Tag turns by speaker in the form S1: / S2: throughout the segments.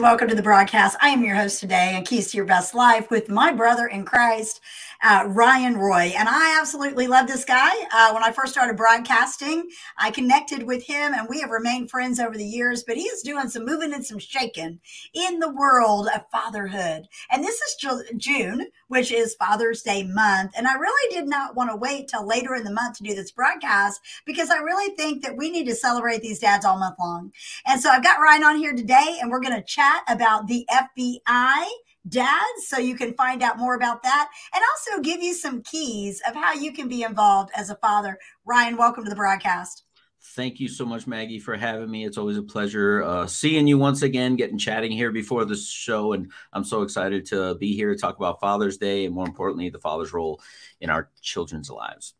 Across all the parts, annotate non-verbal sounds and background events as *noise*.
S1: And welcome to the broadcast. I am your host today and Keys to Your Best Life with my brother in Christ, uh, Ryan Roy. And I absolutely love this guy. Uh, when I first started broadcasting, I connected with him and we have remained friends over the years, but he is doing some moving and some shaking in the world of fatherhood. And this is June, which is Father's Day month. And I really did not want to wait till later in the month to do this broadcast because I really think that we need to celebrate these dads all month long. And so I've got Ryan on here today and we're going to chat about the FBI dads so you can find out more about that and also give you some keys of how you can be involved as a father. Ryan, welcome to the broadcast.
S2: Thank you so much, Maggie, for having me. It's always a pleasure uh, seeing you once again, getting chatting here before the show. And I'm so excited to be here to talk about Father's Day and more importantly, the father's role in our children's lives.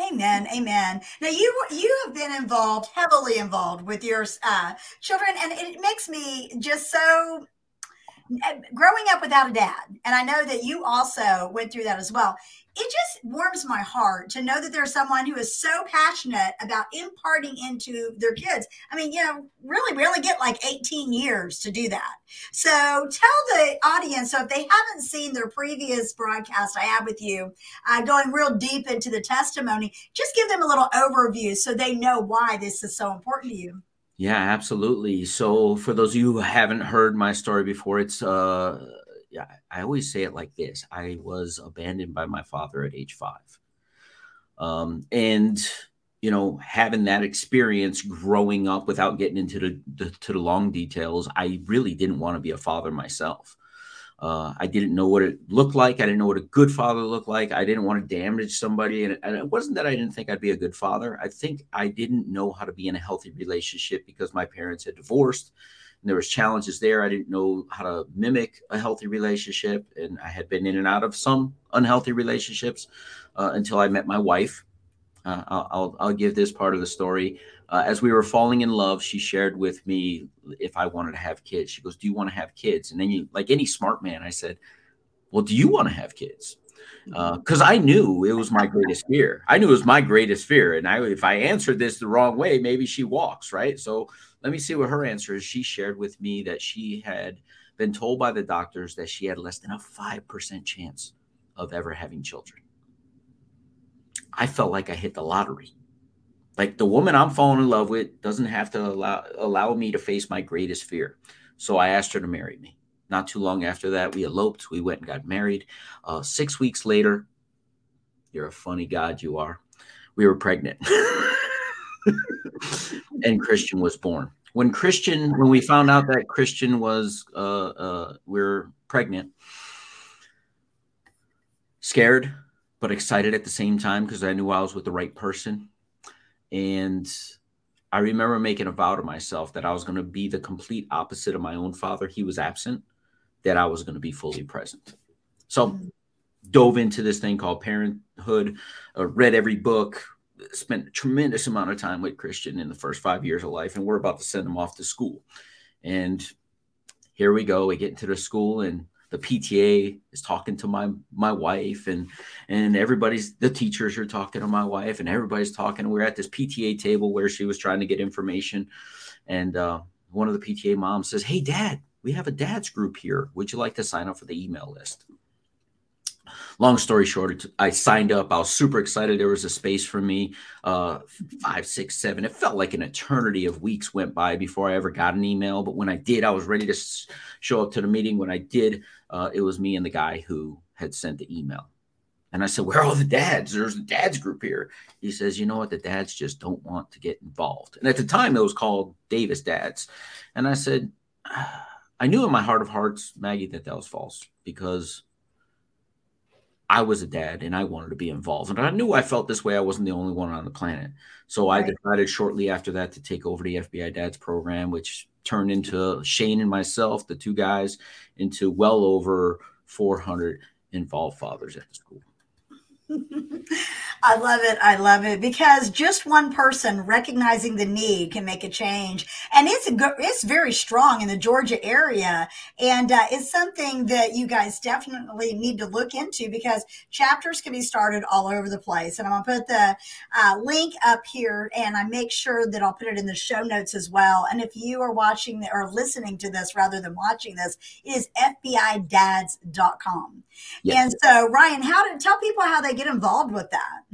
S1: Amen. Amen. Now you you have been involved, heavily involved with your uh, children, and it makes me just so growing up without a dad, and I know that you also went through that as well. It just warms my heart to know that there's someone who is so passionate about imparting into their kids. I mean, you know, really, we only get like 18 years to do that. So tell the audience, so if they haven't seen their previous broadcast I had with you, uh, going real deep into the testimony, just give them a little overview so they know why this is so important to you.
S2: Yeah, absolutely. So for those of you who haven't heard my story before, it's uh yeah, I always say it like this. I was abandoned by my father at age 5. Um and you know, having that experience growing up without getting into the, the to the long details, I really didn't want to be a father myself. Uh, I didn't know what it looked like. I didn't know what a good father looked like. I didn't want to damage somebody. And, and it wasn't that I didn't think I'd be a good father. I think I didn't know how to be in a healthy relationship because my parents had divorced and there was challenges there. I didn't know how to mimic a healthy relationship. And I had been in and out of some unhealthy relationships uh, until I met my wife. Uh, I'll, I'll, give this part of the story. Uh, as we were falling in love, she shared with me if I wanted to have kids. She goes, "Do you want to have kids?" And then, you, like any smart man, I said, "Well, do you want to have kids?" Because uh, I knew it was my greatest fear. I knew it was my greatest fear, and I, if I answered this the wrong way, maybe she walks right. So let me see what her answer is. She shared with me that she had been told by the doctors that she had less than a five percent chance of ever having children. I felt like I hit the lottery. Like the woman I'm falling in love with doesn't have to allow allow me to face my greatest fear. So I asked her to marry me. Not too long after that, we eloped. We went and got married. Uh, six weeks later, you're a funny God, you are. We were pregnant. *laughs* and Christian was born. When Christian, when we found out that Christian was, uh, uh, we we're pregnant, scared, but excited at the same time because I knew I was with the right person. And I remember making a vow to myself that I was going to be the complete opposite of my own father. He was absent, that I was going to be fully present. So, mm-hmm. dove into this thing called parenthood, uh, read every book, spent a tremendous amount of time with Christian in the first five years of life, and we're about to send him off to school. And here we go. We get into the school, and the PTA is talking to my my wife and and everybody's the teachers are talking to my wife and everybody's talking. We're at this PTA table where she was trying to get information, and uh, one of the PTA moms says, "Hey, Dad, we have a dads group here. Would you like to sign up for the email list?" Long story short, I signed up. I was super excited. There was a space for me. Uh, five, six, seven. It felt like an eternity of weeks went by before I ever got an email. But when I did, I was ready to show up to the meeting. When I did, uh, it was me and the guy who had sent the email. And I said, Where are all the dads? There's a dads group here. He says, You know what? The dads just don't want to get involved. And at the time, it was called Davis Dads. And I said, I knew in my heart of hearts, Maggie, that that was false because I was a dad and I wanted to be involved. And I knew I felt this way. I wasn't the only one on the planet. So right. I decided shortly after that to take over the FBI Dads program, which turned into Shane and myself, the two guys, into well over 400 involved fathers at the school. *laughs*
S1: I love it. I love it because just one person recognizing the need can make a change, and it's a good, it's very strong in the Georgia area, and uh, it's something that you guys definitely need to look into because chapters can be started all over the place. And I'm gonna put the uh, link up here, and I make sure that I'll put it in the show notes as well. And if you are watching the, or listening to this rather than watching this, it is FBIDads.com. Yes. And so, Ryan, how to tell people how they get involved with that?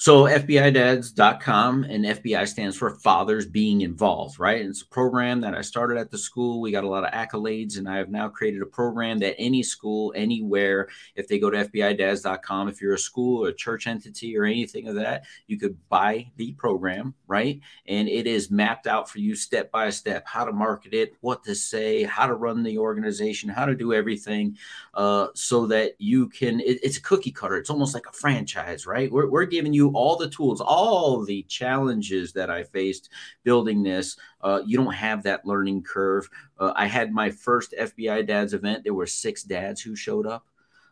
S2: So FBIDads.com and FBI stands for Fathers Being Involved, right? And it's a program that I started at the school. We got a lot of accolades, and I have now created a program that any school, anywhere, if they go to FBIDads.com, if you're a school or a church entity or anything of that, you could buy the program, right? And it is mapped out for you step by step how to market it, what to say, how to run the organization, how to do everything uh, so that you can. It, it's a cookie cutter. It's almost like a franchise, right? We're, we're giving you all the tools, all the challenges that I faced building this. Uh, you don't have that learning curve. Uh, I had my first FBI dads event. There were six dads who showed up.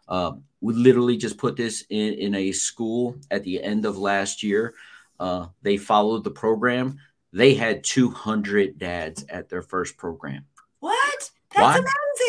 S2: Um, we literally just put this in, in a school at the end of last year. Uh, they followed the program. They had 200 dads at their first program.
S1: What? That's Why?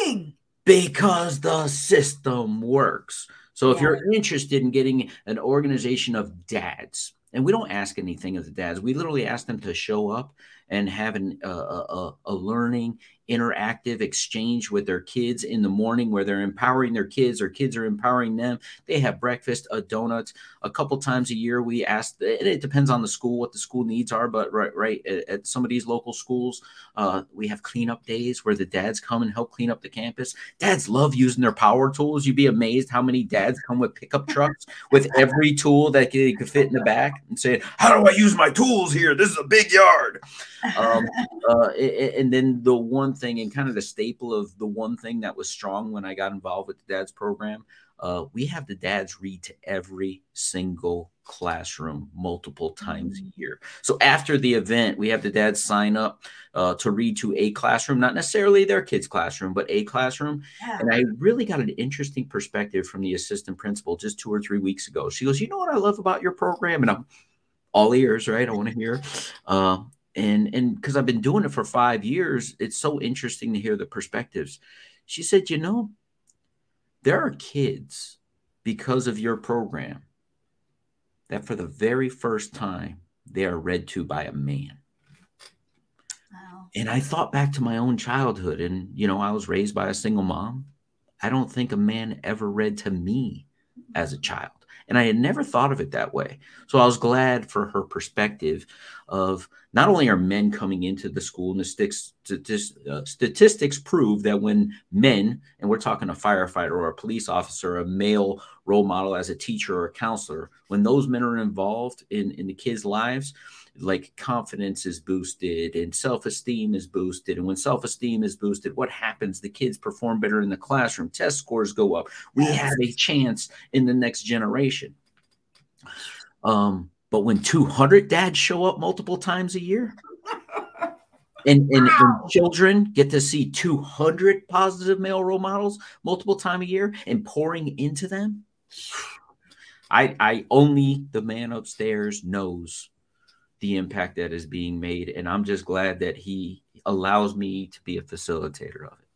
S1: amazing.
S2: Because the system works. So if yeah. you're interested in getting an organization of dads, and we don't ask anything of the dads, we literally ask them to show up and having uh, a, a learning interactive exchange with their kids in the morning where they're empowering their kids or kids are empowering them. They have breakfast, a donuts a couple times a year. We ask, it depends on the school, what the school needs are, but right, right at, some of these local schools, uh, we have cleanup days where the dads come and help clean up the campus. Dads love using their power tools. You'd be amazed how many dads come with pickup trucks with every tool that they could fit in the back and say, How do I use my tools here? This is a big yard. Um, uh, and then the one thing and kind of the staple of the one thing that was strong when I got involved with the dads program. Uh, we have the dads read to every single classroom multiple times a mm. year. So after the event, we have the dads sign up uh, to read to a classroom, not necessarily their kids' classroom, but a classroom. Yeah. And I really got an interesting perspective from the assistant principal just two or three weeks ago. She goes, "You know what I love about your program?" And I'm all ears, right? I want to hear. Uh, and and because I've been doing it for five years, it's so interesting to hear the perspectives. She said, you know, there are kids because of your program that for the very first time they are read to by a man. Wow. And I thought back to my own childhood, and you know, I was raised by a single mom. I don't think a man ever read to me as a child. And I had never thought of it that way. So I was glad for her perspective of not only are men coming into the school, and the statistics, uh, statistics prove that when men, and we're talking a firefighter or a police officer, a male role model as a teacher or a counselor, when those men are involved in, in the kids' lives, like confidence is boosted and self-esteem is boosted. And when self-esteem is boosted what happens? The kids perform better in the classroom. Test scores go up. We have a chance in the next generation. Um, but when 200 dads show up multiple times a year and, and, wow. and, children get to see 200 positive male role models multiple time a year and pouring into them I, I only the man upstairs knows the impact that is being made. And I'm just glad that he allows me to be a facilitator of it.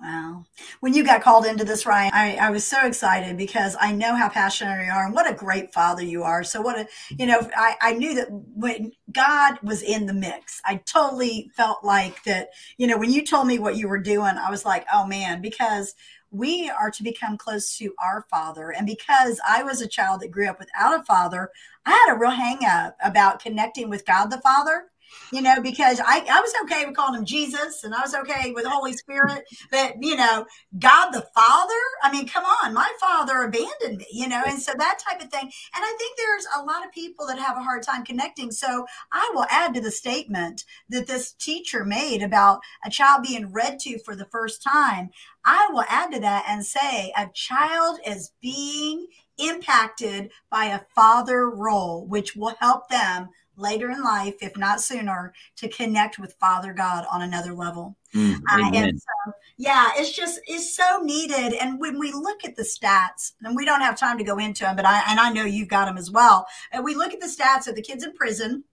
S1: Wow. When you got called into this, Ryan, I, I, was so excited because I know how passionate you are and what a great father you are. So, what a, you know, I, I knew that when God was in the mix, I totally felt like that, you know, when you told me what you were doing, I was like, oh man, because we are to become close to our father. And because I was a child that grew up without a father, I had a real hang up about connecting with God the Father you know, because I, I was okay with calling him Jesus and I was okay with the Holy Spirit, but you know, God the Father, I mean, come on, my father abandoned me, you know, and so that type of thing. And I think there's a lot of people that have a hard time connecting. So I will add to the statement that this teacher made about a child being read to for the first time. I will add to that and say a child is being impacted by a father role, which will help them later in life, if not sooner, to connect with Father God on another level.
S2: Mm,
S1: uh, and so, yeah, it's just it's so needed. And when we look at the stats, and we don't have time to go into them, but I and I know you've got them as well. And we look at the stats of the kids in prison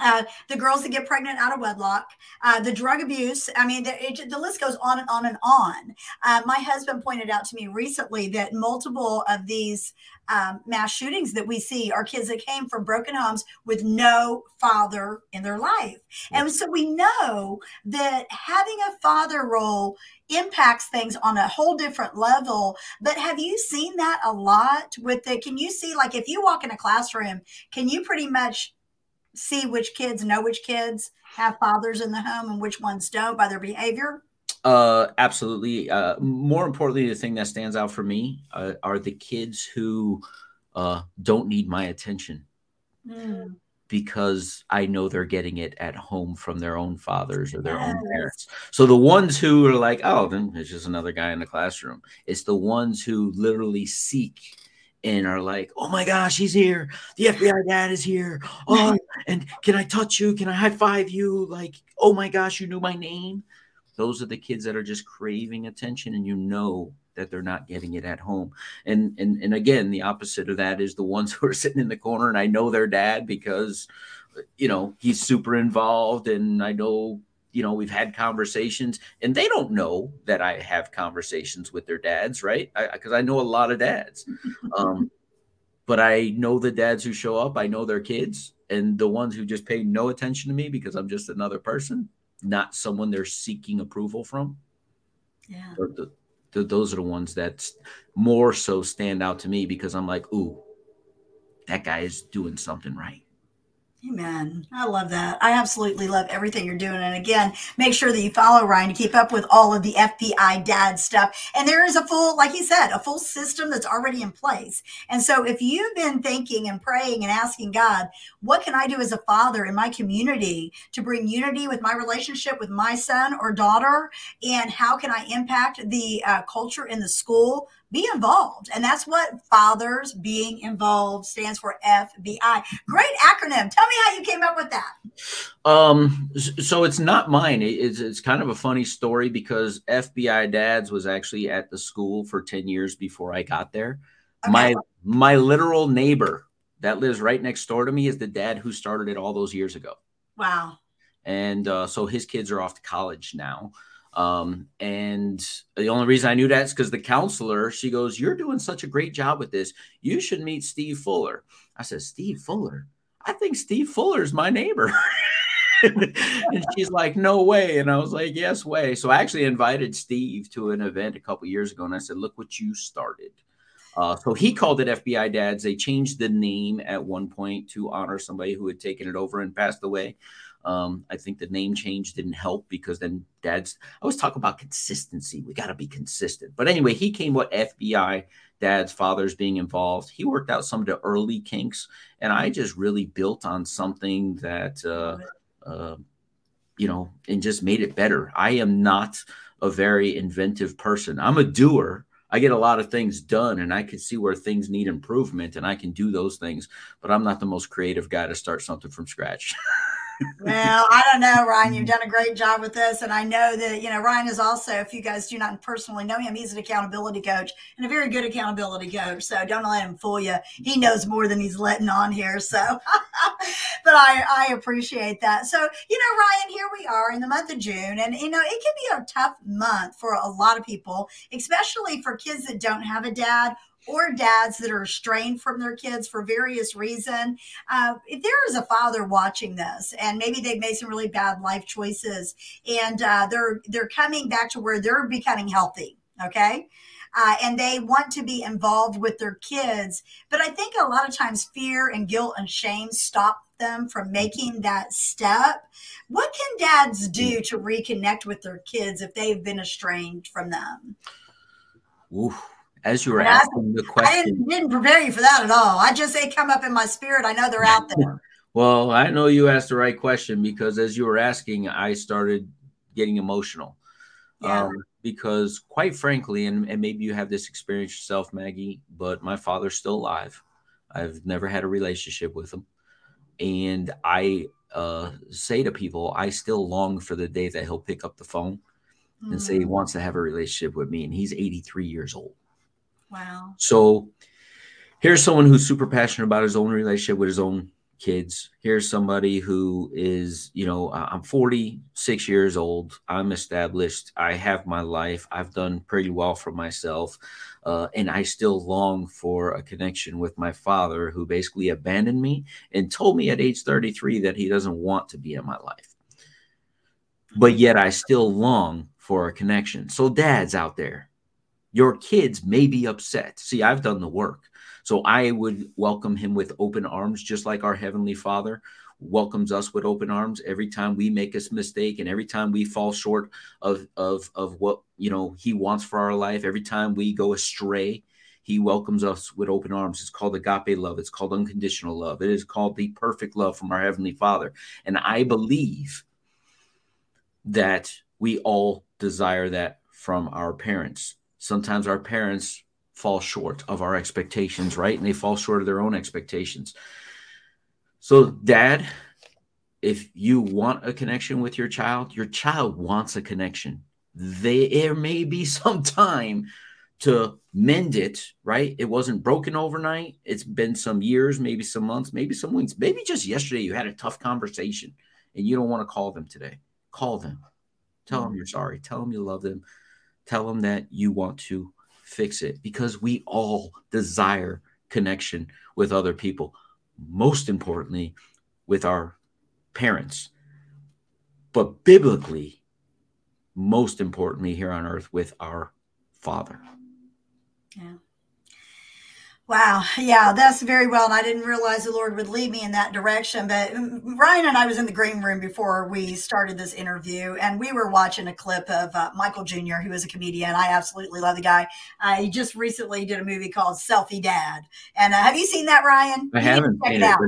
S1: uh, the girls that get pregnant out of wedlock, uh, the drug abuse. I mean, the, it, the, list goes on and on and on. Uh, my husband pointed out to me recently that multiple of these um, mass shootings that we see are kids that came from broken homes with no father in their life. And so we know that having a father role impacts things on a whole different level. But have you seen that a lot with the, can you see, like, if you walk in a classroom, can you pretty much see which kids know which kids have fathers in the home and which ones don't by their behavior?
S2: Uh, absolutely. Uh, more importantly, the thing that stands out for me uh, are the kids who uh, don't need my attention mm. because I know they're getting it at home from their own fathers or their yes. own parents. So the ones who are like, oh, then it's just another guy in the classroom. It's the ones who literally seek and are like, "Oh my gosh, he's here! The FBI dad is here! Oh, and can I touch you? Can I high five you? Like, oh my gosh, you knew my name." Those are the kids that are just craving attention, and you know that they're not getting it at home. And and and again, the opposite of that is the ones *laughs* who are sitting in the corner, and I know their dad because, you know, he's super involved, and I know you know we've had conversations and they don't know that i have conversations with their dads right because I, I, know a lot of dads *laughs* um, but i know the dads who show up i know their kids and the ones who just pay no attention to me because i'm just another person not someone they're seeking approval from.
S1: Yeah.
S2: The, the, those are the ones that more so stand out to me because i'm like ooh that guy is doing something right
S1: Amen. I love that. I absolutely love everything you're doing. And again, make sure that you follow Ryan to keep up with all of the FBI dad stuff. And there is a full, like he said, a full system that's already in place. And so if you've been thinking and praying and asking God, what can I do as a father in my community to bring unity with my relationship with my son or daughter? And how can I impact the uh, culture in the school? Be involved. And that's what Fathers Being Involved stands for FBI. Great acronym. Tell me how you came up with that.
S2: Um, so it's not mine. It's, it's kind of a funny story because FBI Dads was actually at the school for 10 years before I got there. Okay. My my literal neighbor that lives right next door to me is the dad who started it all those years ago.
S1: Wow.
S2: And uh, so his kids are off to college now. Um, and the only reason I knew that is because the counselor, she goes, You're doing such a great job with this. You should meet Steve Fuller. I said, Steve Fuller? I think Steve Fuller is my neighbor. *laughs* and she's like, No way. And I was like, Yes, way. So I actually invited Steve to an event a couple years ago and I said, Look what you started. Uh, so he called it FBI Dads. They changed the name at one point to honor somebody who had taken it over and passed away. Um, I think the name change didn't help because then dads I always talk about consistency. We got to be consistent. But anyway, he came with FBI dads, fathers being involved. He worked out some of the early kinks, and I just really built on something that uh, uh, you know, and just made it better. I am not a very inventive person. I'm a doer. I get a lot of things done and I can see where things need improvement and I can do those things, but I'm not the most creative guy to start something from scratch. *laughs*
S1: well, I don't know, Ryan. You've done a great job with this. And I know that, you know, Ryan is also, if you guys do not personally know him, he's an accountability coach and a very good accountability coach. So don't let him fool you. He knows more than he's letting on here. So, *laughs* but I, I appreciate that. So, you know, Ryan, here we are in the month of June. And, you know, it can be a tough month for a lot of people, especially for kids that don't have a dad or dads that are estranged from their kids for various reason. Uh, if there is a father watching this and maybe they've made some really bad life choices and uh, they're they're coming back to where they're becoming healthy okay? Uh, and they want to be involved with their kids but i think a lot of times fear and guilt and shame stop them from making that step. What can dads do to reconnect with their kids if they've been estranged from them?
S2: Oof as you were asking the question. I
S1: didn't, didn't, prepare you for that at all. I just they come up in my spirit. I know they're out there. *laughs*
S2: well, I know you asked the right question because as you were asking, I started getting emotional. Yeah. Um, because quite frankly, and, and maybe you have this experience yourself, Maggie, but my father's still alive. I've never had a relationship with him. And I uh, say to people, I still long for the day that he'll pick up the phone mm. and say he mm. wants to have a relationship with me. And he's 83 years old.
S1: Wow.
S2: So here's someone who's super passionate about his own relationship with his own kids. Here's somebody who is, you know, I'm 46 years old. I'm established. I have my life. I've done pretty well for myself. Uh, and I still long for a connection with my father, who basically abandoned me and told me at age 33 that he doesn't want to be in my life. But yet I still long for a connection. So, dads out there, your kids may be upset. See, I've done the work. So I would welcome him with open arms, just like our Heavenly Father welcomes us with open arms. Every time we make a mistake and every time we fall short of of of what you know he wants for our life every time we go astray he welcomes us with open arms. It's called agape love. It's called unconditional love. It is called the perfect love from our heavenly father. And i believe that we all desire that from our parents sometimes our parents fall short of our expectations, right? And they fall short of their own expectations. So, dad, if you want a connection with your child, your child wants a connection. They, there may be *laughs* some time to mend it, right? It wasn't broken overnight. It's been some years, maybe some months, maybe some weeks, maybe just yesterday you had a tough conversation and you don't want to call them today. Call them. Tell hmm. them you're sorry. Tell them you love them. Tell them that you want to fix it because we all desire connection with other people, most importantly, with our parents. But biblically, most importantly, here on earth, with our Father.
S1: Yeah. Wow. Yeah, that's very well. And I didn't realize the Lord would lead me in that direction. But mm, Ryan and I was in the green room before we started this interview, and we were watching a clip of uh, Michael Jr., who is a comedian. I absolutely love the guy. Uh, he just recently did a movie called Selfie Dad. And uh, have you seen that, Ryan?
S2: I you haven't.
S1: Check it,
S2: it
S1: out.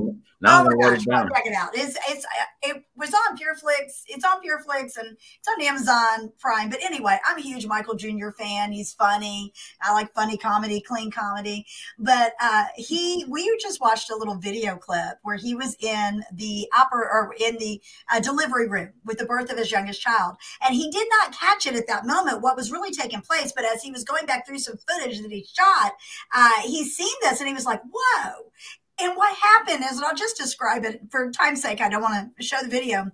S1: Now oh my gosh, check it out. It's it's it was on PureFlix. It's on PureFlix and it's on Amazon Prime. But anyway, I'm a huge Michael Jr. fan. He's funny. I like funny comedy, clean comedy. But uh, he, we just watched a little video clip where he was in the opera or in the uh, delivery room with the birth of his youngest child, and he did not catch it at that moment what was really taking place. But as he was going back through some footage that he shot, uh, he's seen this and he was like, "Whoa!" And what happened is, and I'll just describe it for time's sake. I don't want to show the video,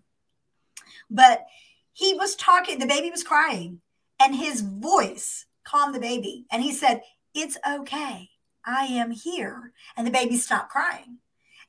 S1: but he was talking. The baby was crying, and his voice calmed the baby, and he said, "It's okay." I am here. And the baby stopped crying.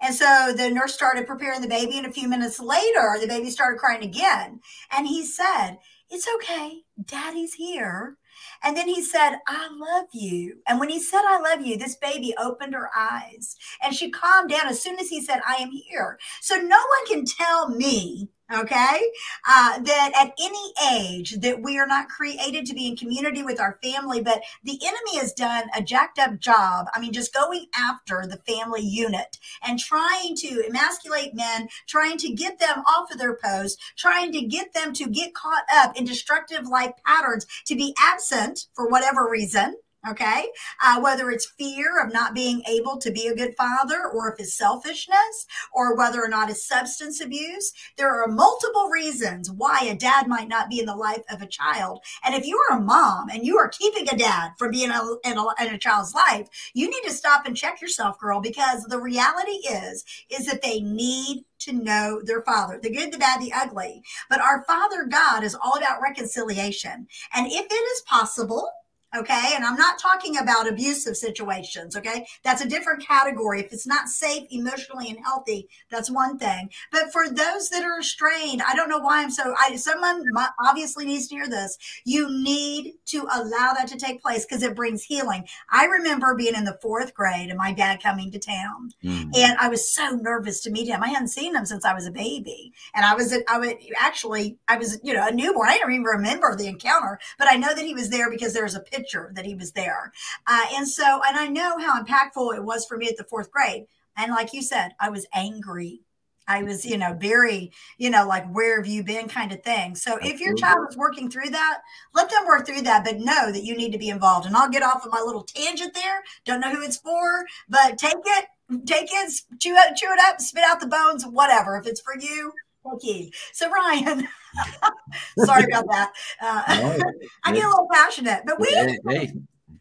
S1: And so the nurse started preparing the baby, and a few minutes later, the baby started crying again. And he said, It's okay. Daddy's here. And then he said, I love you. And when he said, I love you, this baby opened her eyes and she calmed down as soon as he said, I am here. So no one can tell me okay? Uh, that at any age that we are not created to be in community with our family but the enemy has done a jacked up job i mean just going after the family unit and trying to emasculate men trying to get them off of their post trying to get them to get caught up in destructive life patterns to be absent for whatever reason okay uh, whether it's fear of not being able to be a good father or if it's selfishness or whether or not it's substance abuse there are multiple reasons why a dad might not be in the life of a child and if you are a mom and you are keeping a dad from being a, in, a, in a child's life you need to stop and check yourself girl because the reality is is that they need to know their father, the good, the bad, the ugly. But our Father God is all about reconciliation. And if it is possible, Okay. And I'm not talking about abusive situations. Okay. That's a different category. If it's not safe emotionally and healthy, that's one thing. But for those that are strained, I don't know why I'm so, I, someone obviously needs to hear this. You need to allow that to take place because it brings healing. I remember being in the fourth grade and my dad coming to town mm. and I was so nervous to meet him. I hadn't seen him since I was a baby. And I was, I would actually, I was, you know, a newborn. I don't even remember the encounter, but I know that he was there because there was a picture picture that he was there. Uh, and so, and I know how impactful it was for me at the fourth grade. And like you said, I was angry. I was, you know, very, you know, like, where have you been kind of thing. So Absolutely. if your child is working through that, let them work through that, but know that you need to be involved. And I'll get off of my little tangent there. Don't know who it's for, but take it take it, chew it, chew it up, spit out the bones, whatever. If it's for you, okay. So Ryan, *laughs* *laughs* sorry about that. Uh, no, *laughs* I get a little passionate, but we hey,
S2: hey,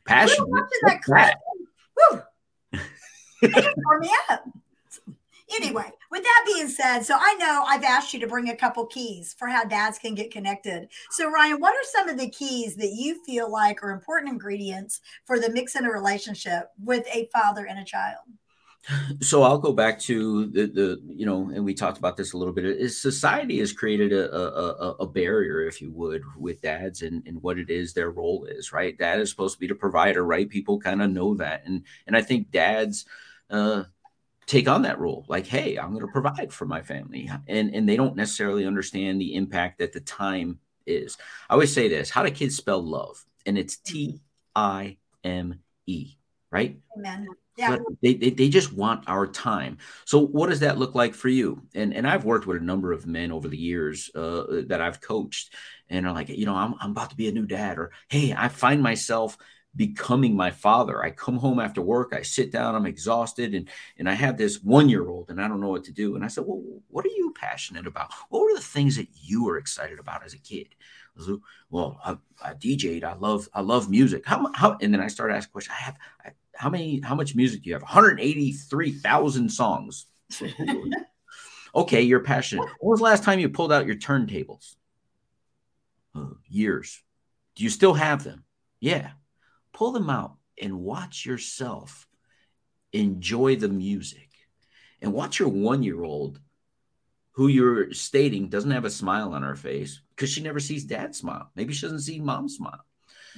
S2: passionate. We
S1: that clip. Woo. it tore me up. Anyway, with that being said, so I know I've asked you to bring a couple keys for how dads can get connected. So, Ryan, what are some of the keys that you feel like are important ingredients for the mix in a relationship with a father and a child?
S2: So I'll go back to the, the you know, and we talked about this a little bit. Is society has created a, a, a barrier, if you would, with dads and, and what it is their role is, right? Dad is supposed to be the provider, right? People kind of know that, and and I think dads, uh, take on that role like hey i'm going to provide for my family and and they don't necessarily understand the impact that the time is i always say this how do kids spell love and it's t i m e right
S1: amen yeah.
S2: They, they, they just want our time. So what does that look like for you? And and I've worked with a number of men over the years uh, that I've coached, and are like, you know, I'm I'm about to be a new dad, or hey, I find myself becoming my father. I come home after work, I sit down, I'm exhausted, and and I have this one year old, and I don't know what to do. And I said, well, what are you passionate about? What were the things that you were excited about as a kid? Well, I, I DJ'd. I love I love music. How how? And then I started asking questions. I have I, how many? How much music do you have? 183,000 songs. *laughs* okay, you're passionate. When was the last time you pulled out your turntables? Uh, years. Do you still have them? Yeah pull them out and watch yourself enjoy the music and watch your one year old who you're stating doesn't have a smile on her face because she never sees dad smile. Maybe she doesn't see mom smile.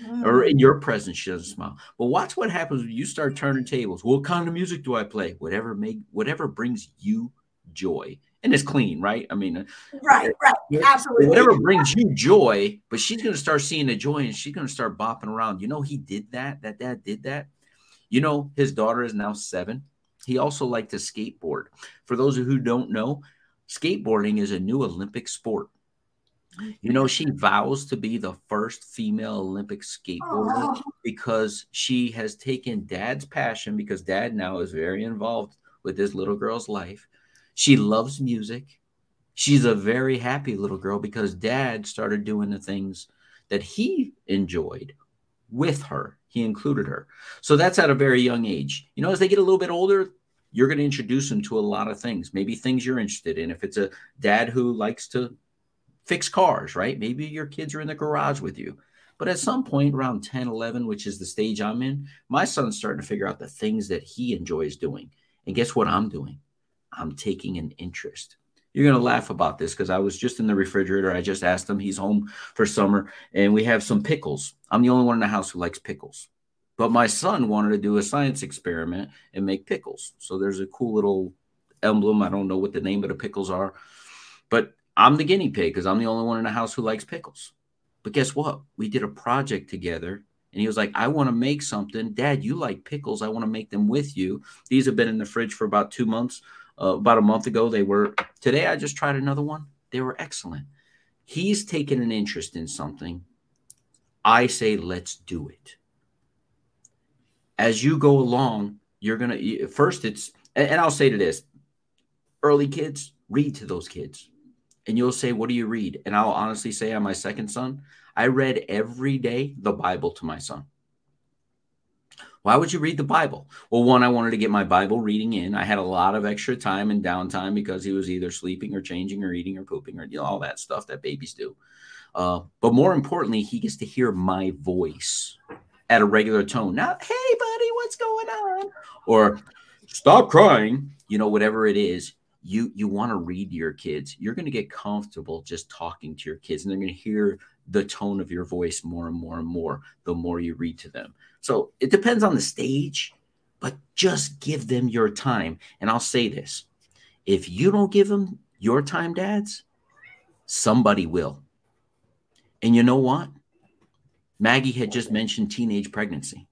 S2: Mm. Or in your presence, she doesn't smile. But watch what happens when you start turning tables. What kind of music do I play? Whatever make whatever brings you joy and it's clean, right? I mean,
S1: right, right, absolutely.
S2: Whatever brings you joy, but she's going to start seeing the joy and she's going to start bopping around. You know, he did that. That dad did that. You know, his daughter is now seven. He also liked to skateboard. For those who don't know, skateboarding is a new Olympic sport. You know, she vows to be the first female Olympic skateboarder oh. because she has taken dad's passion because dad now is very involved with this little girl's life she loves music. She's a very happy little girl because dad started doing the things that he enjoyed with her. He included her. So that's at a very young age. You know, as they get a little bit older, you're going to introduce them to a lot of things, maybe things you're interested in. If it's a dad who likes to fix cars, right? Maybe your kids are in the garage with you. But at some point around 10, 11, which is the stage I'm in, my son's starting to figure out the things that he enjoys doing. And guess what I'm doing? I'm taking an interest. You're going to laugh about this because I was just in the refrigerator. I just asked him. He's home for summer and we have some pickles. I'm the only one in the house who likes pickles. But my son wanted to do a science experiment and make pickles. So there's a cool little emblem. I don't know what the name of the pickles are, but I'm the guinea pig because I'm the only one in the house who likes pickles. But guess what? We did a project together and he was like, I want to make something. Dad, you like pickles. I want to make them with you. These have been in the fridge for about two months uh, about a month ago. They were today. I just tried another one. They were excellent. He's taken an interest in something. I say, let's do it. As you go along, you're gonna first. It's and I'll say to this: early kids read to those kids, and you'll say, "What do you read?" And I'll honestly say, on my second son, I read every day the Bible to my son. Why would you read the Bible? Well, one, I wanted to get my Bible reading in. I had a lot of extra time and downtime because he was either sleeping or changing or eating or pooping or you know all that stuff that babies do. Uh, but more importantly, he gets to hear my voice at a regular tone. Not, hey, buddy, what's going on? Or stop crying. You know, whatever it is, you you want to read to your kids. You're going to get comfortable just talking to your kids, and they're going to hear the tone of your voice more and more and more the more you read to them. So it depends on the stage, but just give them your time. And I'll say this if you don't give them your time, dads, somebody will. And you know what? Maggie had just mentioned teenage pregnancy.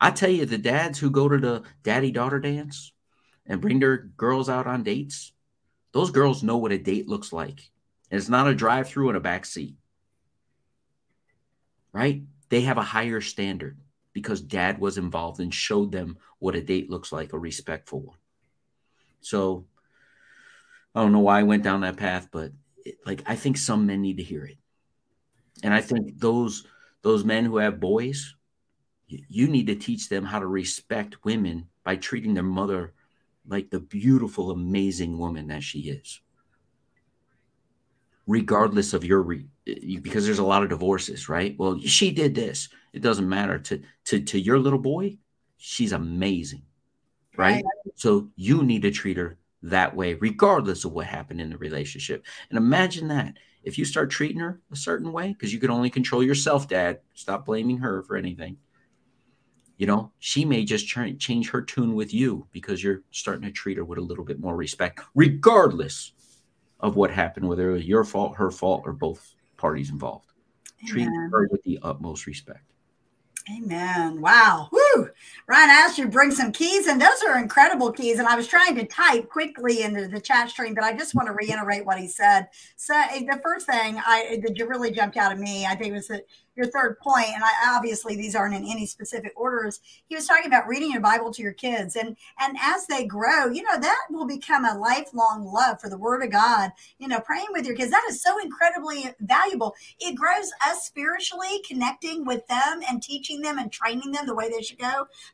S2: I tell you, the dads who go to the daddy daughter dance and bring their girls out on dates, those girls know what a date looks like. And it's not a drive through in a back seat, right? they have a higher standard. because dad was involved and showed them what a date looks like, a respectful one. So I don't know why I went down that path, but it, like I think some men need to hear it. And I think those those men who have boys, you, you need to teach them how to respect women by treating their mother like the beautiful, amazing woman that she is. Regardless of your re- because there's a lot of divorces, right? Well, she did this. It doesn't matter to to to your little boy. She's amazing, right? right? So you need to treat her that way, regardless of what happened in the relationship. And imagine that if you start treating her a certain way, because you can only control yourself, Dad. Stop blaming her for anything. You know, she may just change her tune with you because you're starting to treat her with a little bit more respect, regardless of what happened, whether it was your fault, her fault, or both parties involved. Treat her with the utmost respect.
S1: Amen. Wow. Woo. Ryan asked you to bring some keys, and those are incredible keys. And I was trying to type quickly into the chat stream, but I just want to reiterate what he said. So eh, the first thing I eh, that really jumped out of me, I think, was that your third point, and I obviously these aren't in any specific orders. He was talking about reading your Bible to your kids, and and as they grow, you know that will become a lifelong love for the Word of God. You know, praying with your kids that is so incredibly valuable. It grows us spiritually, connecting with them and teaching them and training them the way they should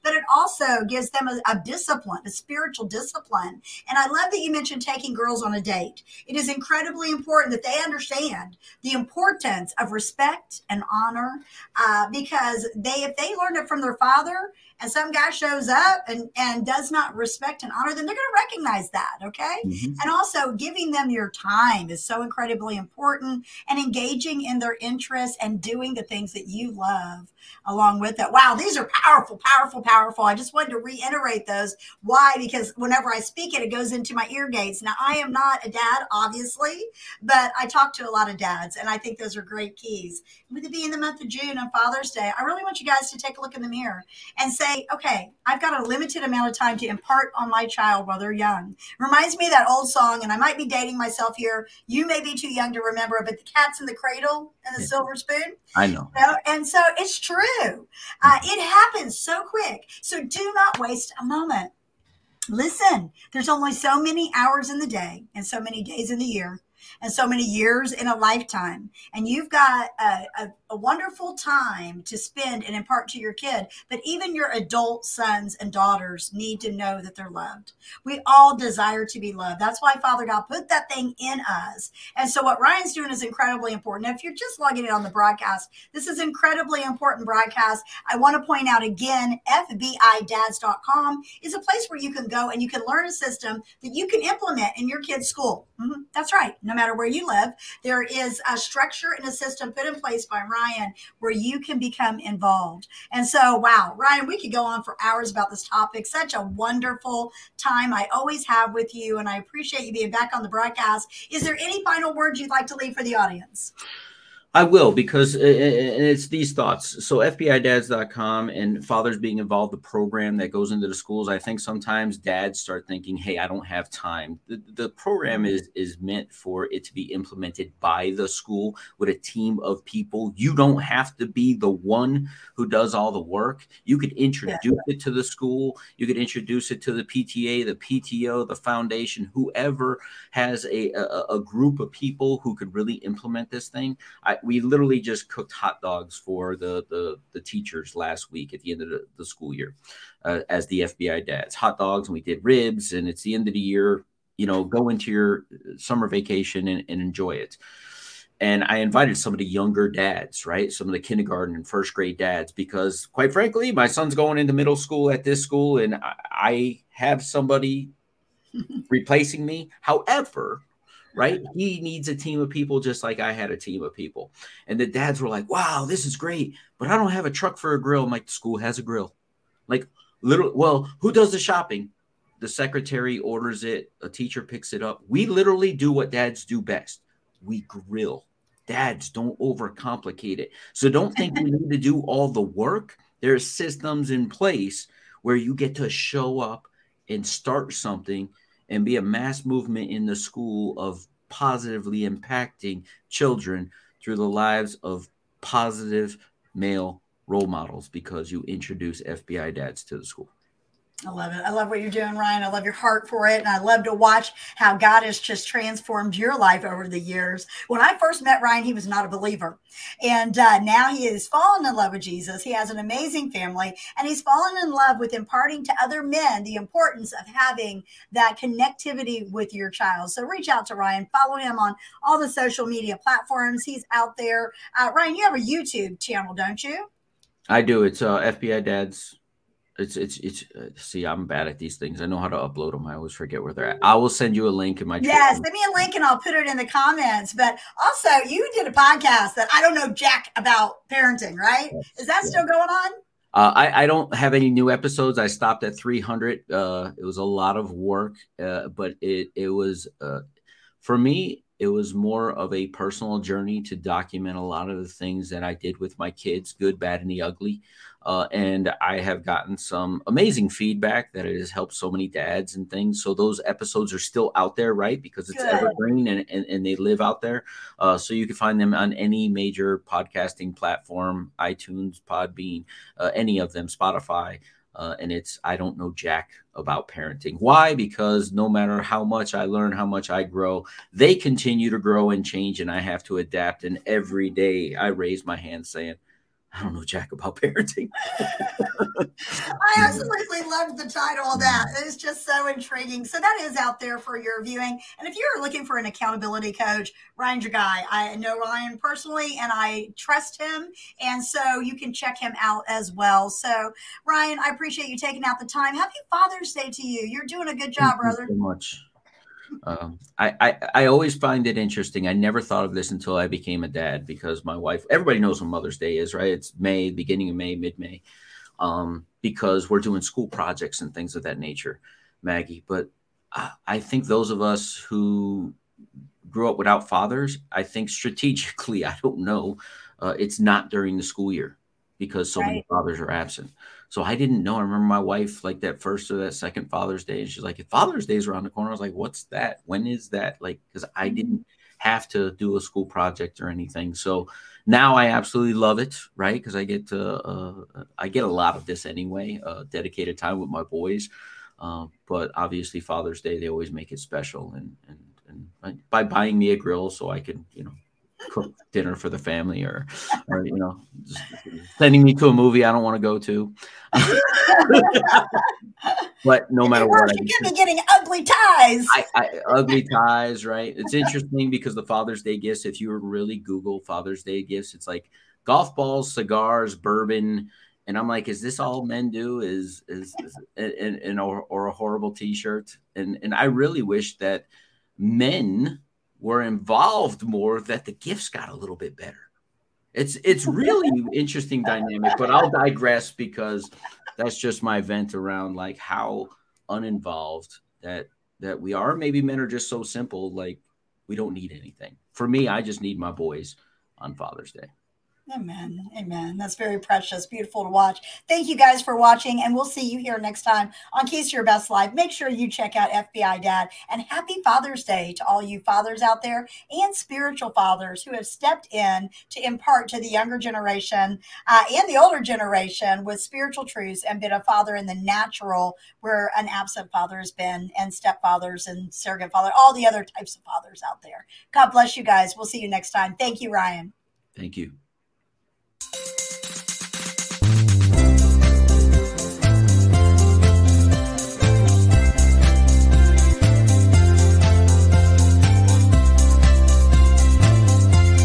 S1: But it also gives them a, a discipline, a spiritual discipline. And I love that you mentioned taking girls on a date. It is incredibly important that they understand the importance of respect and honor honor uh, because they if they learned it from their father and some guy shows up and, and does not respect and honor them, they're going to recognize that. Okay. Mm-hmm. And also giving them your time is so incredibly important and engaging in their interests and doing the things that you love along with it. Wow. These are powerful, powerful, powerful. I just wanted to reiterate those. Why? Because whenever I speak it, it goes into my ear gates. Now, I am not a dad, obviously, but I talk to a lot of dads and I think those are great keys. With it being the month of June on Father's Day, I really want you guys to take a look in the mirror and say, say, okay, I've got a limited amount of time to impart on my child while they're young. Reminds me of that old song, and I might be dating myself here. You may be too young to remember, it, but the cat's in the cradle and the yeah. silver spoon.
S2: I know.
S1: You know. And so it's true. Uh, it happens so quick. So do not waste a moment. Listen, there's only so many hours in the day and so many days in the year and so many years in a lifetime. And you've got a, a, a, wonderful time to spend and impart to your kid. But even your adult sons and daughters need to know that they're loved. We all desire to be loved. That's why Father God put that thing in us. And so what Ryan's doing is incredibly important. Now, if you're just logging in on the broadcast, this is incredibly important broadcast. I want to point out again, FBIDads.com is a place where you can go and you can learn a system that you can implement in your kid's school. Mm-hmm. That's right. No matter where you live, there is a structure and a system put in place by Ryan where you can become involved. And so, wow, Ryan, we could go on for hours about this topic. Such a wonderful time I always have with you. And I appreciate you being back on the broadcast. Is there any final words you'd like to leave for the audience?
S2: I will because uh, uh, uh, it's these thoughts. So FBIDads.com and fathers being involved, the program that goes into the schools. I think sometimes dads start thinking, "Hey, I don't have time." The, the program is is meant for it to be implemented by the school with a team of people. You don't have to be the one who does all the work. You could introduce yeah. it to the school. You could introduce it to the PTA, the PTO, the foundation, whoever has a a, a group of people who could really implement this thing. I, we literally just cooked hot dogs for the the, the teachers last week at the end of the, the school year uh, as the FBI dads. Hot dogs, and we did ribs, and it's the end of the year. You know, go into your summer vacation and, and enjoy it. And I invited some of the younger dads, right? Some of the kindergarten and first grade dads, because quite frankly, my son's going into middle school at this school, and I have somebody *laughs* replacing me. However, right? He needs a team of people just like I had a team of people. And the dads were like, wow, this is great, but I don't have a truck for a grill. Like, school has a grill. Like, literally, well, who does the shopping? The secretary orders it, a teacher picks it up. We literally do what dads do best we grill. Dads, don't overcomplicate it. So don't think you need to do all the work. There are systems in place where you get to show up and start something and be a mass movement in the school of positively impacting children through the lives of positive male role models because you introduce FBI dads to the school.
S1: I love it. I love what you're doing, Ryan. I love your heart for it. And I love to watch how God has just transformed your life over the years. When I first met Ryan, he was not a believer. And uh, now he has fallen in love with Jesus. He has an amazing family and he's fallen in love with imparting to other men the importance of having that connectivity with your child. So reach out to Ryan, follow him on all the social media platforms. He's out there. Uh, Ryan, you have a YouTube channel, don't you?
S2: I do. It's uh, FBI Dads it's it's it's. Uh, see, I'm bad at these things. I know how to upload them. I always forget where they're at. I will send you a link in my.
S1: Yes, send me a link and I'll put it in the comments. But also, you did a podcast that I don't know jack about parenting, right? Yes, Is that yeah. still going on?
S2: Uh, I, I don't have any new episodes. I stopped at 300. Uh, it was a lot of work, uh, but it it was uh, for me. It was more of a personal journey to document a lot of the things that I did with my kids, good, bad, and the ugly. Uh, and I have gotten some amazing feedback that it has helped so many dads and things. So those episodes are still out there, right? Because it's Good. evergreen and, and, and, they live out there. Uh, so you can find them on any major podcasting platform, iTunes, Podbean, uh, any of them, Spotify. Uh, and it's I don't know jack about parenting. Why? Because no matter how much I learn, how much I grow, they continue to grow and change, and I have to adapt. And every day I raise my hand saying, I don't know jack about *laughs* parenting.
S1: I absolutely loved the title of that. It's just so intriguing. So that is out there for your viewing. And if you're looking for an accountability coach, Ryan's your guy. I know Ryan personally and I trust him. And so you can check him out as well. So Ryan, I appreciate you taking out the time. Happy Father's Day to you. You're doing a good job, Thank brother.
S2: so much. Um, I, I, I always find it interesting. I never thought of this until I became a dad because my wife. Everybody knows when Mother's Day is, right? It's May, beginning of May, mid May, um, because we're doing school projects and things of that nature, Maggie. But I, I think those of us who grew up without fathers, I think strategically, *laughs* I don't know, uh, it's not during the school year because so right. many fathers are absent. So I didn't know. I remember my wife like that first or that second Father's Day, and she's like, "If Father's Day is around the corner," I was like, "What's that? When is that?" Like, because I mm-hmm. didn't have to do a school project or anything. So now I absolutely love it, right? Because I get to uh, I get a lot of this anyway, uh, dedicated time with my boys. Uh, but obviously, Father's Day they always make it special, and and and by buying me a grill so I can you know cook dinner for the family or, or you know, sending me to a movie I don't want to go to. *laughs* but no matter what,
S1: you could be getting ugly ties.
S2: I, I, ugly ties, right? It's interesting because the Father's Day gifts. If you really Google Father's Day gifts, it's like golf balls, cigars, bourbon. And I'm like, is this all men do? Is is, is and, and or, or a horrible T-shirt? And and I really wish that men were involved more that the gifts got a little bit better. It's it's really interesting dynamic, but I'll digress because that's just my vent around like how uninvolved that that we are. Maybe men are just so simple, like we don't need anything. For me, I just need my boys on Father's Day.
S1: Amen. Amen. That's very precious. Beautiful to watch. Thank you guys for watching, and we'll see you here next time on Keys to Your Best Life. Make sure you check out FBI Dad. And happy Father's Day to all you fathers out there and spiritual fathers who have stepped in to impart to the younger generation uh, and the older generation with spiritual truths and been a father in the natural where an absent father has been, and stepfathers and surrogate father, all the other types of fathers out there. God bless you guys. We'll see you next time. Thank you, Ryan. Thank you.
S2: Thank you.